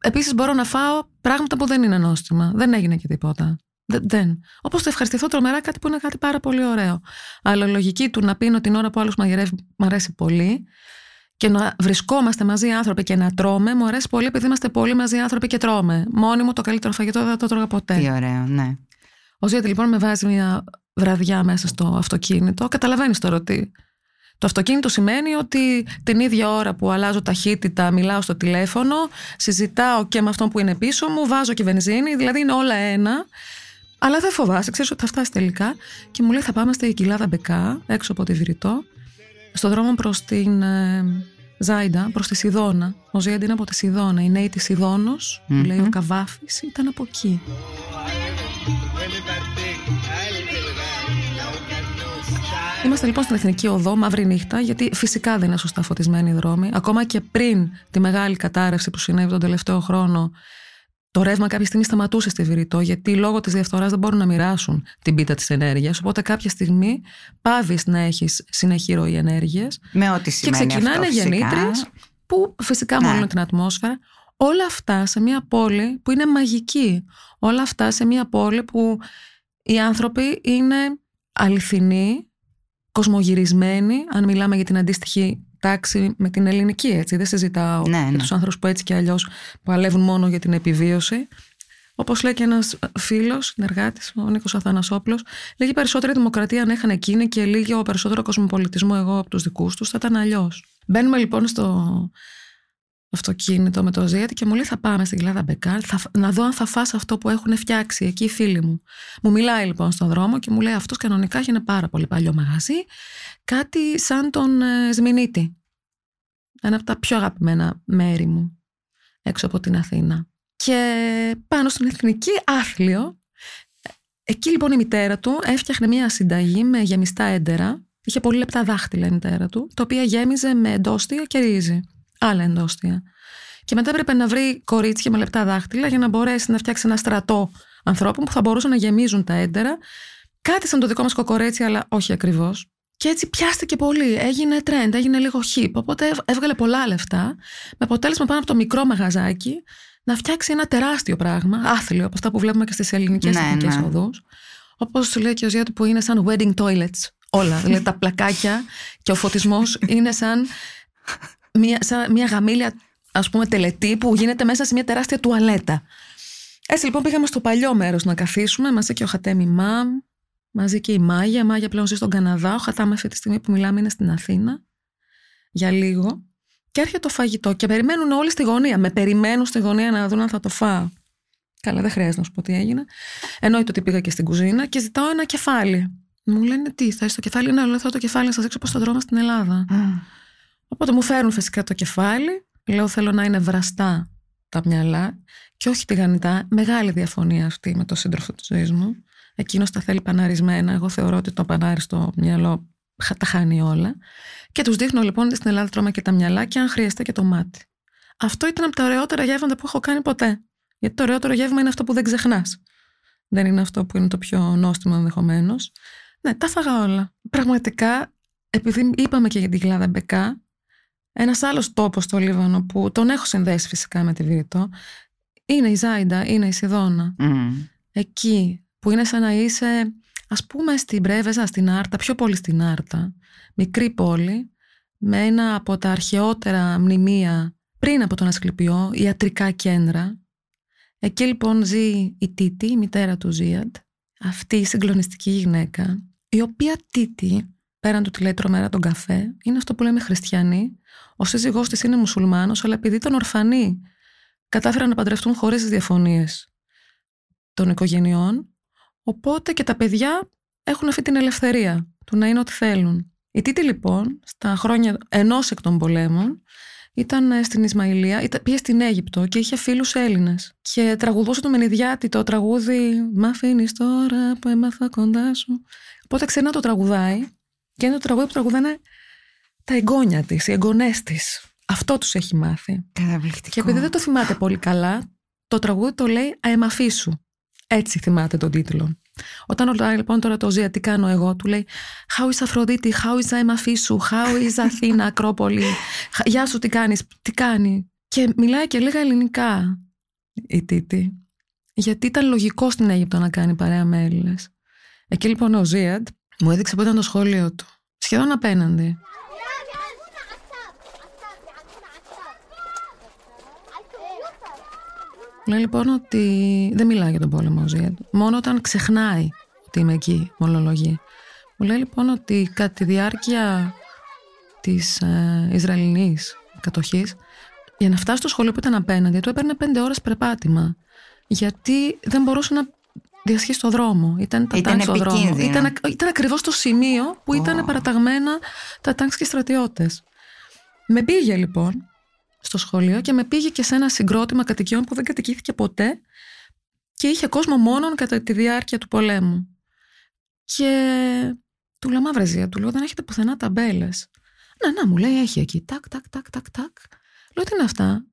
Επίσης μπορώ να φάω πράγματα που δεν είναι νόστιμα. Δεν έγινε και τίποτα. Δεν. δεν. Όπως θα ευχαριστηθώ τρομερά κάτι που είναι κάτι πάρα πολύ ωραίο. Αλλά η λογική του να πίνω την ώρα που άλλος μαγειρεύει μου αρέσει πολύ. Και να βρισκόμαστε μαζί άνθρωποι και να τρώμε, μου αρέσει πολύ επειδή είμαστε πολύ μαζί άνθρωποι και τρώμε. Μόνοι μου το καλύτερο φαγητό δεν θα το τρώγα ποτέ. Τι ωραίο, ναι. Ο Ζήτη λοιπόν με βάζει μια βραδιά μέσα στο αυτοκίνητο. Καταλαβαίνεις τώρα ότι το αυτοκίνητο σημαίνει ότι την ίδια ώρα που αλλάζω ταχύτητα, μιλάω στο τηλέφωνο, συζητάω και με αυτόν που είναι πίσω μου, βάζω και βενζίνη, δηλαδή είναι όλα ένα. Αλλά δεν φοβάσαι, ξέρεις ότι θα φτάσει τελικά. Και μου λέει θα πάμε στη κοιλάδα Μπεκά, έξω από τη Βηρητό, στον δρόμο προς την ε, Ζάιντα, προς τη Σιδώνα. Ο Ζήτη είναι από τη Σιδώνα. Οι νέοι τη Σιδώνο, που λέει ο Καβάφης, ήταν από εκεί. Είμαστε λοιπόν στην Εθνική Οδό, μαύρη νύχτα, γιατί φυσικά δεν είναι σωστά φωτισμένοι οι δρόμοι. Ακόμα και πριν τη μεγάλη κατάρρευση που συνέβη τον τελευταίο χρόνο, το ρεύμα κάποια στιγμή σταματούσε στη Βηρητό, γιατί λόγω της διαφθοράς δεν μπορούν να μοιράσουν την πίτα της ενέργειας. Οπότε κάποια στιγμή πάβεις να έχεις συνεχή ροή ενέργεια Με ό,τι και σημαίνει ξεκινάνε αυτό, φυσικά. γεννήτριες που φυσικά Ναι. μόλουν την ατμόσφαιρα. Όλα αυτά σε μια πόλη που είναι μαγική. Όλα αυτά σε μια πόλη που οι άνθρωποι είναι αληθινοί, κοσμογυρισμένοι, αν μιλάμε για την αντίστοιχη τάξη με την ελληνική, έτσι. Δεν συζητάω Ναι, για ναι. τους άνθρωπους που έτσι και αλλιώς παλεύουν μόνο για την επιβίωση. Όπως λέει και ένας φίλος, συνεργάτης, ο Νίκος Αθανασόπουλος, λέγει περισσότερη δημοκρατία αν είχαν εκείνη και λίγο περισσότερο κοσμοπολιτισμό εγώ από τους δικούς τους, θα ήταν αλλιώς. Μπαίνουμε λοιπόν στο αυτοκίνητο με το Ζίατη και μου λέει θα πάμε στην Κλάδα Μπεκάρ θα, να δω αν θα φας αυτό που έχουν φτιάξει εκεί οι φίλοι μου. Μου μιλάει λοιπόν στον δρόμο και μου λέει αυτός κανονικά έχει ένα πάρα πολύ παλιό μαγαζί κάτι σαν τον ε, Σμινίτη. Ένα από τα πιο αγαπημένα μέρη μου έξω από την Αθήνα. Και πάνω στην εθνική άθλιο εκεί λοιπόν η μητέρα του έφτιαχνε μια συνταγή με γεμιστά έντερα είχε πολύ λεπτά δάχτυλα η μητέρα του τα οποία γέμιζε με εντόστια και ρύζι άλλα εντόστια. Και μετά έπρεπε να βρει κορίτσια με λεπτά δάχτυλα για να μπορέσει να φτιάξει ένα στρατό ανθρώπων που θα μπορούσαν να γεμίζουν τα έντερα. Κάτι σαν το δικό μας κοκορέτσι, αλλά όχι ακριβώς. Και έτσι πιάστηκε πολύ. Έγινε trend, έγινε λίγο hip. Οπότε έβγαλε πολλά λεφτά. Με αποτέλεσμα πάνω από το μικρό μαγαζάκι να φτιάξει ένα τεράστιο πράγμα, άθλιο, από αυτά που βλέπουμε και στις ελληνικές Ναι, εθνικές ναι. οδούς. Όπως λέει και ο Ζιάτου που είναι σαν wedding toilets. Όλα. δηλαδή τα πλακάκια και ο φωτισμός είναι σαν μια, σαν μια γαμήλια ας πούμε τελετή που γίνεται μέσα σε μια τεράστια τουαλέτα. Έτσι λοιπόν πήγαμε στο παλιό μέρος να καθίσουμε μαζί και ο Χατέμι Μαμ, μαζί και η Μάγια. Η Μάγια πλέον ζει στον Καναδά. Ο Χατάμ αυτή τη στιγμή που μιλάμε είναι στην Αθήνα για λίγο. Και έρχεται το φαγητό και περιμένουν όλοι στη γωνία. Με περιμένουν στη γωνία να δουν αν θα το φάω. Καλά, δεν χρειάζεται να σου πω τι έγινε. Εννοείται ότι πήγα και στην κουζίνα και ζητάω ένα κεφάλι. Μου λένε τι, θα το κεφάλι; Ναι, λέω θέλω το κεφάλι να σας δείξω πώς το τρώμε στην Ελλάδα. Οπότε μου φέρουν φυσικά το κεφάλι. Λέω θέλω να είναι βραστά τα μυαλά και όχι τηγανιτά. Μεγάλη διαφωνία αυτή με το σύντροφο της ζωής μου. Εκείνος τα θέλει παναρισμένα. Εγώ θεωρώ ότι το πανάριστο μυαλό χα- τα χάνει όλα. Και τους δείχνω λοιπόν ότι στην Ελλάδα τρώμε και τα μυαλά και αν χρειαστεί και το μάτι. Αυτό ήταν από τα ωραιότερα γεύματα που έχω κάνει ποτέ. Γιατί το ωραιότερο γεύμα είναι αυτό που δεν ξεχνάς. Δεν είναι αυτό που είναι το πιο νόστιμο ενδεχομένως. Ναι, τα φάγα όλα. Πραγματικά, επειδή είπαμε και για την Κλάδα Μπεκά, ένας άλλος τόπος στο Λίβανο που τον έχω συνδέσει φυσικά με τη Βηρητό, είναι η Ζάιντα, είναι η Σιδώνα. Μμ. Εκεί που είναι σαν να είσαι, ας πούμε, στην Πρέβεζα, στην Άρτα, πιο πολύ στην Άρτα, μικρή πόλη, με ένα από τα αρχαιότερα μνημεία πριν από τον Ασκληπιό, ιατρικά κέντρα. Εκεί λοιπόν ζει η Τίτη, η μητέρα του Ζίαντ, αυτή η συγκλονιστική γυναίκα, η οποία Τίτη, πέραν του ότι λέει τρομερά τον καφέ, είναι αυτό που λέμε χριστιανή. Ο σύζυγός της είναι μουσουλμάνος, αλλά επειδή ήταν ορφανή, κατάφεραν να παντρευτούν χωρίς διαφωνίες των οικογενειών, οπότε και τα παιδιά έχουν αυτή την ελευθερία του να είναι ό,τι θέλουν. Η Τίτη λοιπόν, στα χρόνια ενός εκ των πολέμων, ήταν ε, στην Ισμαηλία, πήγε στην Αίγυπτο και είχε φίλους Έλληνες και τραγουδούσε το Μενιδιάτη το τραγούδι «Μ' αφήνεις τώρα που έμαθα κοντά σου». Οπότε ξέρει να το τραγουδάει και είναι το τραγούδι που τραγουδάνε τα εγγόνια της, οι εγγονές της. Αυτό τους έχει μάθει. Καταπληκτικό. Και επειδή δεν το θυμάται πολύ καλά, το τραγούδι το λέει «Αεμαφίσου». Έτσι θυμάται τον τίτλο. Όταν ρωτάει λοιπόν τώρα το Ζία τι κάνω εγώ, του λέει How is Αφροδίτη, how is Αεμαφίσου, how is Αθήνα, Ακρόπολη, γεια σου τι κάνεις, τι κάνει; Και μιλάει και λίγα ελληνικά η Τίτη. Γιατί ήταν λογικό στην Αίγυπτο να κάνει παρέα με Έλληνες. Εκεί λοιπόν ο Ζίαντ μου έδειξε που ήταν το σχόλιο του. Σχεδόν απέναντι. Λέει λοιπόν ότι δεν μιλάει για τον πόλεμο ο Ζίαντ. Μόνο όταν ξεχνάει ότι είμαι εκεί, μολολογεί. Μου λέει λοιπόν ότι κατά τη διάρκεια της ε, Ισραηλινής κατοχής, για να φτάσει στο σχολείο που ήταν απέναντι, του έπαιρνε πέντε ώρες περπάτημα. Γιατί δεν μπορούσε να διασχίσει το δρόμο. Ήταν τα Ήταν στο δρόμο. επικίνδυνο. Ήταν, ήταν ακριβώς το σημείο που ήταν Ω. παραταγμένα τα τάγκς και οι στρατιώτες. Με πήγε λοιπόν στο σχολείο και με πήγε και σε ένα συγκρότημα κατοικιών που δεν κατοικήθηκε ποτέ και είχε κόσμο μόνον κατά τη διάρκεια του πολέμου. Και του λέω μαύρεζία, του λέω δεν έχετε πουθενά ταμπέλες. Να, να, μου λέει έχει εκεί. Τάκ, τάκ, τάκ, τάκ, τάκ. Λέω τι είναι αυτά.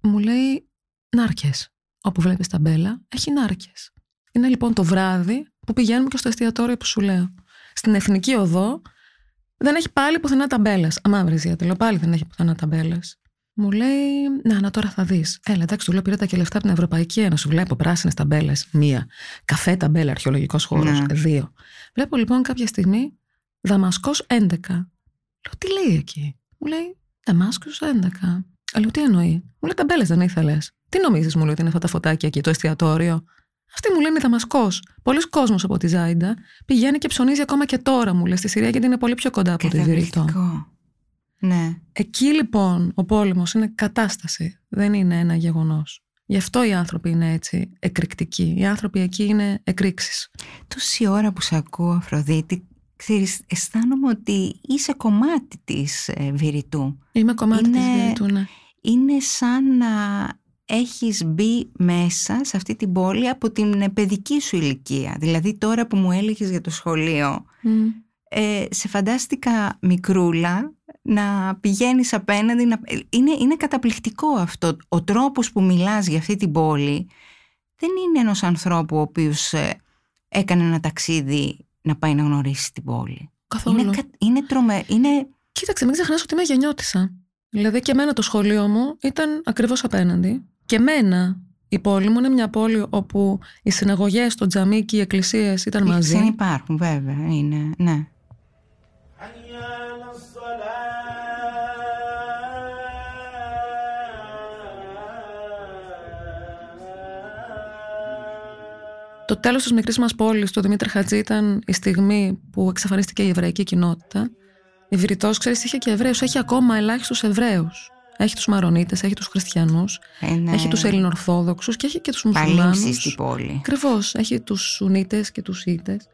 Μου λέει νάρκες. Όπου βλέπεις ταμπέλα, έχει νάρκες. Είναι λοιπόν το βράδυ που πηγαίνουμε και στο εστιατόριο που σου λέω. Στην Εθνική Οδό δεν έχει πάλι πουθενά ταμπέλες. Αμαύρεζια, του λέω πάλι δεν έχει πουθενά ταμπέλες. Μου λέει, Να, να τώρα θα δεις. Έλα, εντάξει, του λέω πήρα τα και λεφτά από την Ευρωπαϊκή Ένωση. Βλέπω πράσινες ταμπέλες. Μία. Καφέ ταμπέλα, αρχαιολογικός χώρος. Ναι. Δύο. Βλέπω λοιπόν κάποια στιγμή Δαμασκός 11. Λέω, τι λέει εκεί; Μου λέει, Δαμάσκος 11. Λέω, τι εννοεί; Μου λέει, ταμπέλες δεν ήθελες. Τι νομίζεις, μου λέει, ότι είναι αυτά τα φωτάκια εκεί, το εστιατόριο. Αυτή μου λένε Δαμασκό. Πολλοί κόσμος από τη Ζάιντα πηγαίνει και ψωνίζει ακόμα και τώρα, μου λέει, στη Συρία γιατί είναι πολύ πιο κοντά από τη Βηρητό. Καταπληκτικό. Ναι. Εκεί λοιπόν ο πόλεμος είναι κατάσταση, δεν είναι ένα γεγονός. Γι' αυτό οι άνθρωποι είναι έτσι εκρηκτικοί. Οι άνθρωποι εκεί είναι εκρήξεις. Τόση ώρα που σε ακούω Αφροδίτη, ξέρεις, αισθάνομαι ότι είσαι κομμάτι της ε, Βηρητού. Είμαι κομμάτι Είναι- της Βηρητού, ναι. Είναι σαν να έχεις μπει μέσα σε αυτή την πόλη από την ε, παιδική σου ηλικία. Δηλαδή τώρα που μου έλεγες για το σχολείο, Μμ. ε, σε φαντάστηκα μικρούλα να πηγαίνεις απέναντι. Να... Είναι, είναι καταπληκτικό αυτό. Ο τρόπος που μιλάς για αυτή την πόλη δεν είναι ενός ανθρώπου ο οποίος ε, έκανε ένα ταξίδι να πάει να γνωρίσει την πόλη. Καθόλου. Είναι, κα- είναι τρομε... Είναι... Κοίταξε, μην ξεχνάς ότι είμαι γεννιώτησα. Δηλαδή και εμένα το σχολείο μου ήταν ακριβώς απέναντι. Και μένα η πόλη μου είναι μια πόλη όπου οι συναγωγές το τζαμί και οι εκκλησίες ήταν ε, μαζί. Δεν υπάρχουν βέβαια, είναι, ναι. Το τέλος της μικρής μας πόλης του Δημήτρη Χατζή ήταν η στιγμή που εξαφανίστηκε η εβραϊκή κοινότητα. Η Βηρητός, ξέρεις, είχε και Εβραίους, έχει ακόμα ελάχιστους Εβραίους. Έχει τους Μαρονίτες, έχει τους Χριστιανούς, Είναι έχει τους Ελληνορθόδοξους και έχει και τους Παλίμψη Μουσουλμάνους. στην πόλη. Ακριβώς. Έχει τους Σουνίτες και τους Ίτες.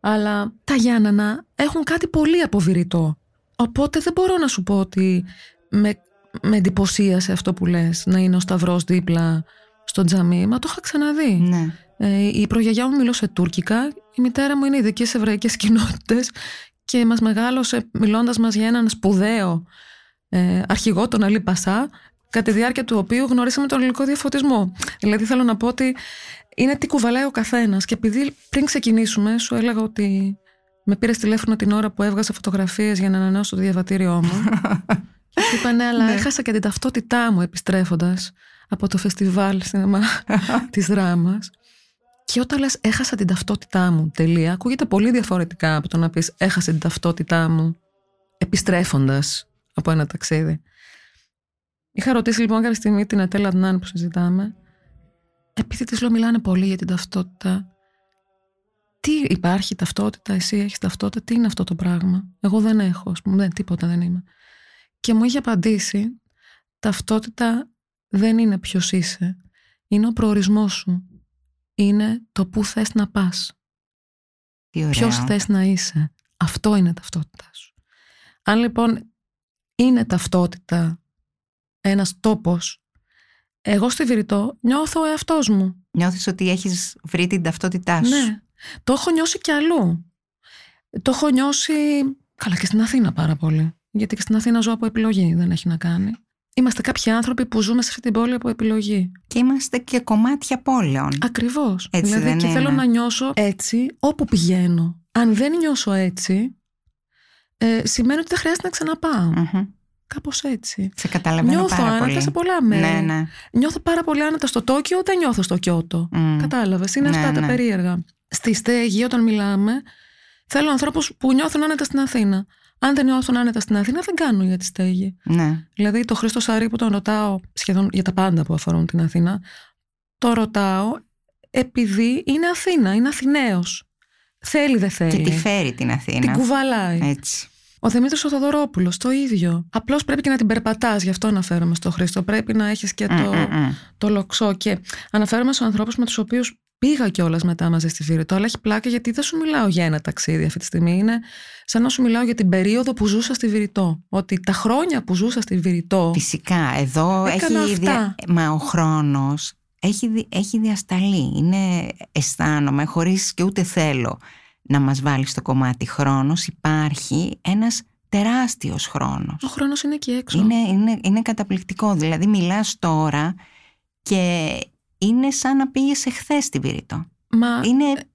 Αλλά τα Γιάννανα έχουν κάτι πολύ αποβηρητό. Οπότε δεν μπορώ να σου πω ότι με, με εντυπωσίασε αυτό που λες, να είναι ο Σταυρός δίπλα στο τζαμί. Μα το είχα ξαναδεί. Ναι. Ε, η προγιαγιά μου μιλούσε τουρκικά, η μητέρα μου είναι ειδική σε εβραϊκές κοινότητες και μας μεγάλωσε μιλώντας μας για έναν σπουδαίο ε, αρχηγό, τον Αλή Πασά, κατά τη διάρκεια του οποίου γνωρίσαμε τον ελληνικό διαφωτισμό. Δηλαδή θέλω να πω ότι είναι τι κουβαλάει ο καθένας και επειδή πριν ξεκινήσουμε σου έλεγα ότι με πήρες τηλέφωνο την ώρα που έβγαζα φωτογραφίες για να ανανεώσω το διαβατήριό μου και του είπα ναι αλλά Ναι. έχασα και την ταυτότητά μου επιστρέφοντας από το φεστιβάλ σινεμά της δράμας και όταν λες έχασα την ταυτότητά μου, τελεία, ακούγεται πολύ διαφορετικά από το να πεις έχασα την ταυτότητά μου επιστρέφοντας από ένα ταξίδι. Είχα ρωτήσει λοιπόν κάποια στιγμή την Ατέλα Αντνάν που συζητάμε, επειδή της λέω μιλάνε πολύ για την ταυτότητα, τι υπάρχει ταυτότητα, εσύ έχεις ταυτότητα, τι είναι αυτό το πράγμα; Εγώ δεν έχω, ας πούμε, δεν, τίποτα δεν είμαι. Και μου είχε απαντήσει, ταυτότητα δεν είναι ποιος είσαι, είναι ο προορισμός σου. είναι το πού θες να πας. Τι ωραίο. Ποιος θες να είσαι. Αυτό είναι ταυτότητά σου. Αν λοιπόν είναι ταυτότητα ένας τόπος, εγώ στη Βηρητό νιώθω ο εαυτός μου. Νιώθεις ότι έχεις βρει την ταυτότητά σου. Ναι. Το έχω νιώσει κι αλλού. Το έχω νιώσει. Καλά, και στην Αθήνα πάρα πολύ. Γιατί και στην Αθήνα ζω από επιλογή, δεν έχει να κάνει. Είμαστε κάποιοι άνθρωποι που ζούμε σε αυτή την πόλη από επιλογή. Και είμαστε και κομμάτια πόλεων. Ακριβώς. Έτσι δηλαδή, δεν και είναι. θέλω να νιώσω έτσι όπου πηγαίνω. Αν δεν νιώσω έτσι, ε, σημαίνει ότι δεν χρειάζεται να ξαναπάω. Μμμ. Κάπως έτσι. Σε καταλαβαίνω Νιώθω πάρα άνετα πολύ. σε πολλά μέρη. Ναι, ναι. Νιώθω πάρα πολύ άνετα στο Τόκιο, δεν νιώθω στο Κιώτο. Μμ. Κατάλαβες. Είναι Ναι, αυτά τα ναι. περίεργα. Στη στέγη, όταν μιλάμε, θέλω ανθρώπους που νιώθουν άνετα στην Αθήνα. Αν δεν νιώθουν άνετα στην Αθήνα, δεν κάνουν για τη στέγη. Ναι. Δηλαδή, το Χρήστο Σαρή που τον ρωτάω σχεδόν για τα πάντα που αφορούν την Αθήνα, το ρωτάω επειδή είναι Αθήνα, είναι Αθηναίος. Θέλει, δεν θέλει. Και τη φέρει την Αθήνα. Την κουβαλάει. Έτσι. Ο Δημήτρη ο Θοδωρόπουλο, το ίδιο. Απλώς πρέπει και να την περπατάς, γι' αυτό αναφέρομαι στο Χρήστο. Πρέπει να έχεις και το, Μμ, μμ, μμ. το λοξό. Και αναφέρομαι σε ανθρώπους με τους οποίους πήγα κιόλας μετά μαζί στη Βηρητό, αλλά έχει πλάκα γιατί δεν σου μιλάω για ένα ταξίδι αυτή τη στιγμή. Είναι σαν να σου μιλάω για την περίοδο που ζούσα στη Βηρητό. Ότι τα χρόνια που ζούσα στη Βηρητό. Φυσικά, εδώ Έκανα έχει. αυτά. Μα ο χρόνος έχει, δι- έχει διασταλεί. Είναι, αισθάνομαι, χωρίς και ούτε θέλω να μας βάλει στο κομμάτι χρόνος, υπάρχει ένας τεράστιος χρόνος. Ο χρόνος είναι εκεί έξω. Είναι, είναι, είναι καταπληκτικό. Δηλαδή μιλάς τώρα και είναι σαν να πήγες εχθές στη Βηρητό. Μα Είναι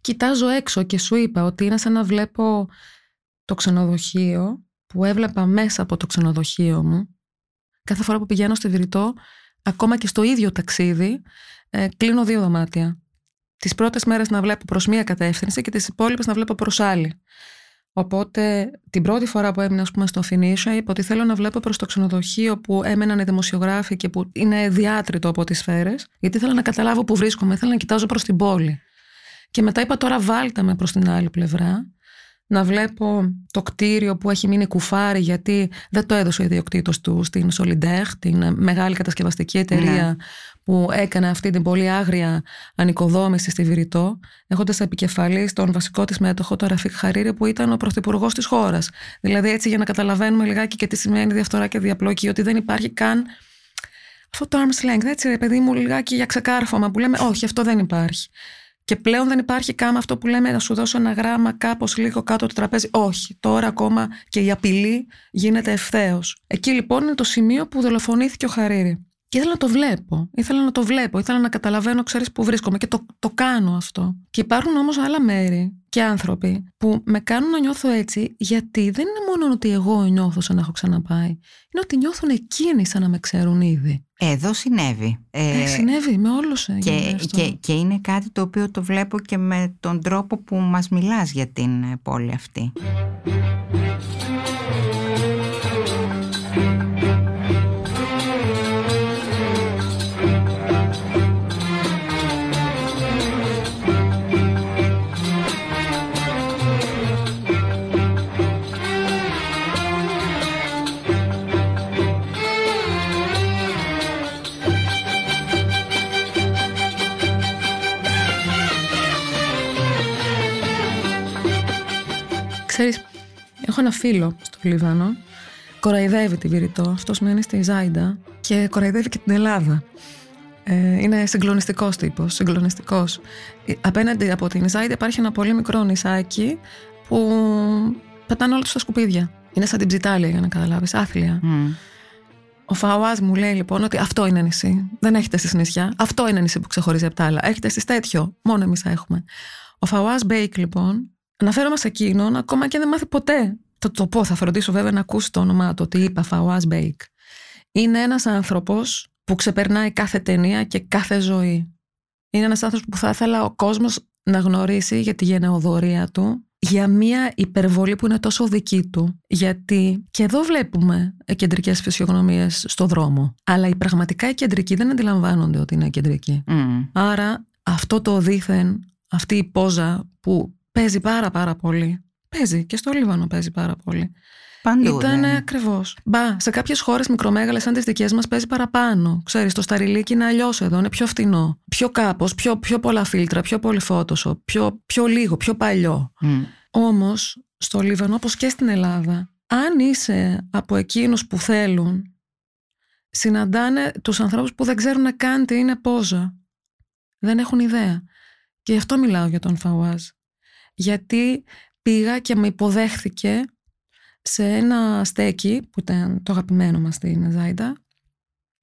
κοιτάζω έξω και σου είπα ότι είναι σαν να βλέπω το ξενοδοχείο που έβλεπα μέσα από το ξενοδοχείο μου. Κάθε φορά που πηγαίνω στη Βηρητό, ακόμα και στο ίδιο ταξίδι, ε, κλείνω δύο δωμάτια. Τις πρώτες μέρες να βλέπω προς μία κατεύθυνση και τις υπόλοιπες να βλέπω προς άλλη. Οπότε την πρώτη φορά που έμεινα ας πούμε, στο Φινίσιο είπα ότι θέλω να βλέπω προς το ξενοδοχείο που έμεναν οι δημοσιογράφοι και που είναι διάτριτο από τις σφαίρες γιατί ήθελα να καταλάβω που βρίσκομαι, ήθελα να κοιτάζω προς την πόλη. Και μετά είπα τώρα βάλτε με προς την άλλη πλευρά να βλέπω το κτίριο που έχει μείνει κουφάρι γιατί δεν το έδωσε ο ιδιοκτήτος του στην Solidaire, την μεγάλη κατασκευαστική εταιρεία Ναι. που έκανε αυτή την πολύ άγρια ανοικοδόμηση στη Βηρητό, έχοντας επικεφαλή τον βασικό της μέτοχο, τον Ραφίκ Χαρίρη, που ήταν ο πρωθυπουργός της χώρας. Δηλαδή, έτσι για να καταλαβαίνουμε λιγάκι και τι σημαίνει διαφθορά και διαπλοκή, ότι δεν υπάρχει καν αυτό το arm's length, έτσι ρε παιδί μου, λιγάκι για ξεκάρφωμα που λέμε, Όχι, αυτό δεν υπάρχει. Και πλέον δεν υπάρχει καν αυτό που λέμε να σου δώσω ένα γράμμα κάπως λίγο κάτω από το τραπέζι. Όχι, τώρα ακόμα και η απειλή γίνεται ευθέως. Εκεί λοιπόν είναι το σημείο που δολοφονήθηκε ο Χαρίρη. Και ήθελα να το βλέπω. Ήθελα να το βλέπω. Ήθελα να καταλαβαίνω, ξέρεις που βρίσκομαι. Και το, το κάνω αυτό. Και υπάρχουν όμως άλλα μέρη και άνθρωποι που με κάνουν να νιώθω έτσι, γιατί δεν είναι μόνο ότι εγώ νιώθω σαν να έχω ξαναπάει. Είναι ότι νιώθουν εκείνοι σαν να με ξέρουν ήδη. εδώ συνέβη. Ε, Ε, συνέβη με όλους. και, και, και είναι κάτι το οποίο το βλέπω και με τον τρόπο που μας μιλάς για την ε, πόλη αυτή. Ξέρεις, έχω ένα φίλο στο Λίβανο, κοραϊδεύει τη Βηρητό, αυτός μένει στη Ζάιντα και κοραϊδεύει και την Ελλάδα. Ε, είναι συγκλονιστικός τύπος, συγκλονιστικός. Απέναντι από την Ζάιντα υπάρχει ένα πολύ μικρό νησάκι που πετάνε όλα τους στα σκουπίδια. Είναι σαν την ψιτάλια για να καταλάβεις, άθλια. Μμ. Ο Φαουάζ μου λέει λοιπόν ότι αυτό είναι νησί. Δεν έχετε εσείς νησιά. Αυτό είναι νησί που ξεχωρίζει από τα άλλα. Έχετε εσείς τέτοιο. Μόνο εμείς έχουμε. Ο Φαουάζ Μπέικ λοιπόν, αναφέρομαι σε εκείνον, ακόμα κι αν δεν μάθει ποτέ. Το, το πω, θα φροντίσω βέβαια να ακούσει το όνομά του, ότι είπα Φαουάζ Μπέικ. Είναι ένας άνθρωπος που ξεπερνάει κάθε ταινία και κάθε ζωή. Είναι ένας άνθρωπος που θα ήθελα ο κόσμος να γνωρίσει για τη γενναιοδωρία του, για μια υπερβολή που είναι τόσο δική του. Γιατί και εδώ βλέπουμε κεντρικές φυσιογνωμίες στο δρόμο. Αλλά οι πραγματικά οι κεντρικοί δεν αντιλαμβάνονται ότι είναι κεντρικοί. Μμ. Άρα αυτό το δίθεν, αυτή η πόζα που παίζει πάρα πάρα πολύ. Παίζει και στο Λίβανο παίζει πάρα πολύ. Παντού. Ήταν δεν. ακριβώς. Μπα, σε κάποιες χώρες μικρομέγαλες σαν τις δικές μας παίζει παραπάνω. Ξέρεις, το σταριλίκι είναι αλλιώς εδώ, είναι πιο φτηνό. Πιο κάπως, πιο, πιο πολλά φίλτρα, πιο πολύ Photoshop, πιο, πιο λίγο, πιο παλιό. Μμ. Όμως, στο Λίβανο, όπως και στην Ελλάδα, αν είσαι από εκείνους που θέλουν, συναντάνε τους ανθρώπους που δεν ξέρουν καν τι είναι πόζα. Δεν έχουν ιδέα. Και γι' αυτό μιλάω για τον Φαουάζ. Γιατί πήγα και με υποδέχθηκε σε ένα στέκι που ήταν το αγαπημένο μας στην Ζάιντα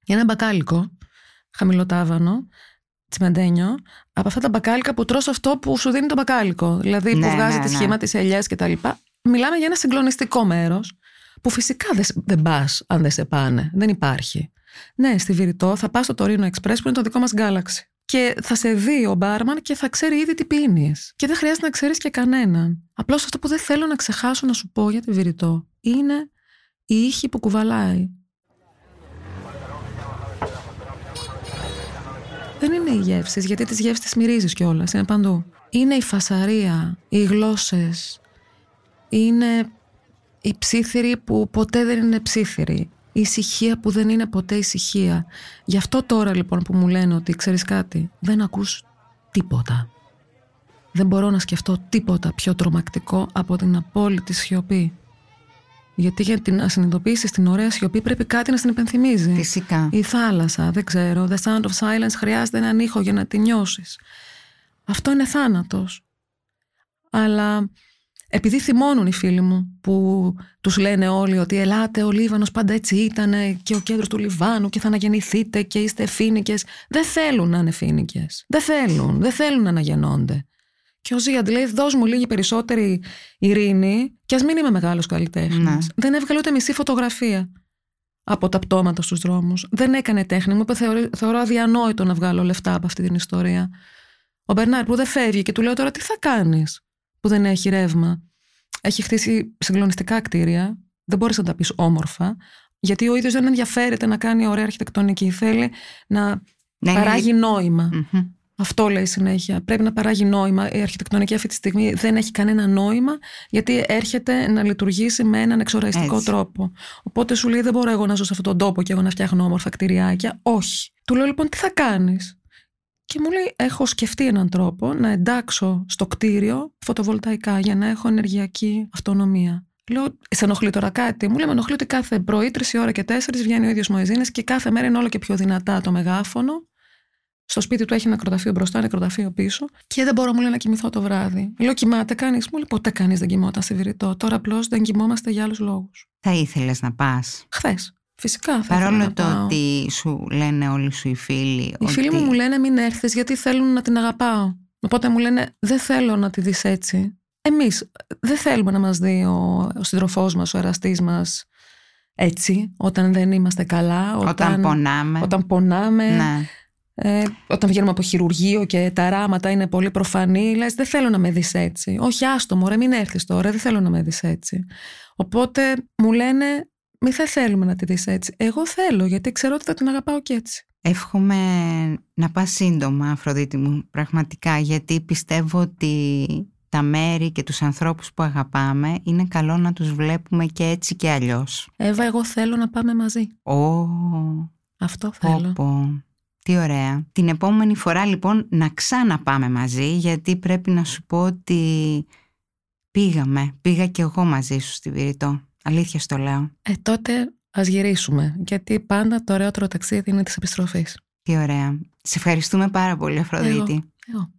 για ένα μπακάλικο χαμηλοτάβανο τσιμεντένιο από αυτά τα μπακάλικα που τρως αυτό που σου δίνει το μπακάλικο δηλαδή που Ναι, βγάζει ναι, τη ναι. σχήμα της ελιές και τα λοιπά. Μιλάμε για ένα συγκλονιστικό μέρος που φυσικά δεν, σ- δεν πας αν δεν σε πάνε. Δεν υπάρχει. Ναι στη Βηρητό θα πας στο Torino Express που είναι το δικό μας Galaxy και θα σε δει ο μπάρμαν και θα ξέρει ήδη τι πίνεις. Και δεν χρειάζεται να ξέρεις και κανέναν. Απλώς αυτό που δεν θέλω να ξεχάσω να σου πω για τη Βηρητό είναι η ήχη που κουβαλάει. Δεν είναι οι γεύσεις, γιατί τις γεύσεις τις μυρίζεις κιόλας, είναι παντού. Είναι η φασαρία, οι γλώσσες, είναι η ψήθυρη που ποτέ δεν είναι ψήθυρη. Η ησυχία που δεν είναι ποτέ ησυχία. Γι' αυτό τώρα λοιπόν που μου λένε ότι ξέρεις κάτι, δεν ακούς τίποτα. Δεν μπορώ να σκεφτώ τίποτα πιο τρομακτικό από την απόλυτη σιωπή. Γιατί για την- να συνειδητοποιήσεις την ωραία σιωπή πρέπει κάτι να στην υπενθυμίζει. Φυσικά. Η θάλασσα, δεν ξέρω. The sound of silence χρειάζεται έναν ήχο για να τη νιώσεις. Αυτό είναι θάνατος. Αλλά επειδή θυμώνουν οι φίλοι μου που τους λένε όλοι ότι ελάτε ο Λίβανος πάντα έτσι ήταν και ο κέντρος του Λιβάνου και θα αναγεννηθείτε και είστε φίνικες. Δεν θέλουν να είναι φίνικες. Δεν θέλουν. Δεν θέλουν να αναγεννώνται. Και ο Ζίαντ λέει: Δώσ' μου λίγη περισσότερη ειρήνη, και ας μην είμαι μεγάλος καλλιτέχνης. Ναι. Δεν έβγαλε ούτε μισή φωτογραφία από τα πτώματα στους δρόμους. Δεν έκανε τέχνη. Μου είπε: Θεωρώ, θεωρώ αδιανόητο να βγάλω λεφτά από αυτή την ιστορία. Ο Μπερνάρ που δεν φεύγει και του λέω τώρα τι θα κάνεις; Που δεν έχει ρεύμα. Έχει χτίσει συγκλονιστικά κτίρια. Δεν μπορείς να τα πεις όμορφα. Γιατί ο ίδιος δεν ενδιαφέρεται να κάνει ωραία αρχιτεκτονική. Θέλει να Ναι, είναι παράγει νόημα. Μμμ. Αυτό λέει συνέχεια. Πρέπει να παράγει νόημα. Η αρχιτεκτονική αυτή τη στιγμή δεν έχει κανένα νόημα, γιατί έρχεται να λειτουργήσει με έναν εξοραϊστικό Έτσι. τρόπο. Οπότε σου λέει: Δεν μπορώ εγώ να ζω σε αυτόν τον τόπο και εγώ να φτιάχνω όμορφα κτηριάκια. Όχι. Του λέω λοιπόν: Τι θα κάνεις; Και μου λέει: Έχω σκεφτεί έναν τρόπο να εντάξω στο κτίριο φωτοβολταϊκά για να έχω ενεργειακή αυτονομία. Λέω, σε ενοχλεί τώρα κάτι; Μου λέει, με ενοχλεί ότι κάθε πρωί, τρεις ώρα και τέσσερις βγαίνει ο ίδιος Μοεζίνης και κάθε μέρα είναι όλο και πιο δυνατά το μεγάφωνο. Στο σπίτι του έχει νεκροταφείο μπροστά, νεκροταφείο πίσω. Και δεν μπορώ, μου λέει, να κοιμηθώ το βράδυ. Λέω, κοιμάται κανείς; Μου λέει, ποτέ κανείς δεν κοιμόταν στη Βηρητό. Τώρα απλώς δεν κοιμόμαστε για άλλους λόγους. Θα ήθελες να πας; Χθες. Φυσικά θα ήθελα Παρόλο να το πάω. ότι σου λένε όλοι σου οι φίλοι. Οι ότι... φίλοι μου μου λένε μην έρθεις γιατί θέλουν να την αγαπάω. Οπότε μου λένε δεν θέλω να τη δεις έτσι. Εμείς δεν θέλουμε να μας δει ο, ο σύντροφό μας, ο εραστής μας έτσι, όταν δεν είμαστε καλά. Όταν, Όταν πονάμε. Όταν πονάμε. Ναι. Ε, όταν βγαίνουμε από χειρουργείο και τα ράματα είναι πολύ προφανή, λες δεν θέλω να με δεις έτσι. Όχι, άστο μωρέ, μην έρθεις τώρα, δεν θέλω να με δεις έτσι. Οπότε μου λένε, μη θα θέλουμε να τη δεις έτσι. Εγώ θέλω, γιατί ξέρω ότι θα την αγαπάω και έτσι. Εύχομαι να πας σύντομα, Αφροδίτη μου, πραγματικά, γιατί πιστεύω ότι τα μέρη και τους ανθρώπους που αγαπάμε είναι καλό να τους βλέπουμε και έτσι και αλλιώς. Εύα, εγώ θέλω να πάμε μαζί. Ω, Αυτό πω, θέλω. πω. Τι ωραία. Την επόμενη φορά λοιπόν να ξαναπάμε μαζί, γιατί πρέπει να σου πω ότι πήγαμε. Πήγα και εγώ μαζί σου στη Βηρητό. Αλήθεια στο λέω. Ε, τότε ας γυρίσουμε, γιατί πάντα το ωραιότερο ταξίδι είναι της επιστροφής. Τι ωραία. Σε ευχαριστούμε πάρα πολύ, Αφροδίτη. Εγώ.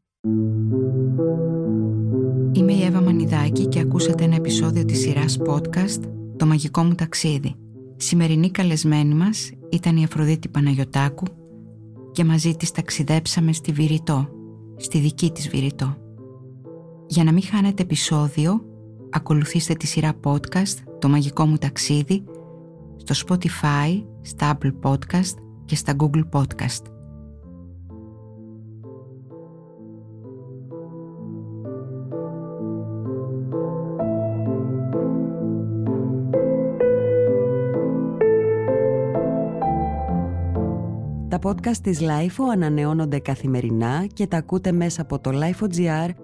Είμαι η Εύα Μανιδάκη και ακούσατε ένα επεισόδιο της σειράς podcast «Το μαγικό μου ταξίδι». Σημερινή καλεσμένη μας ήταν η Αφροδίτη Παναγιωτάκου και μαζί της ταξιδέψαμε στη Βηρητό, στη δική της Βηρητό. Για να μην χάνετε επεισόδιο, ακολουθήστε τη σειρά podcast «Το μαγικό μου ταξίδι» στο Spotify, στα Apple Podcast και στα Google Podcast. Τα podcast της LIFO ανανεώνονται καθημερινά και τα ακούτε μέσα από το LIFO.gr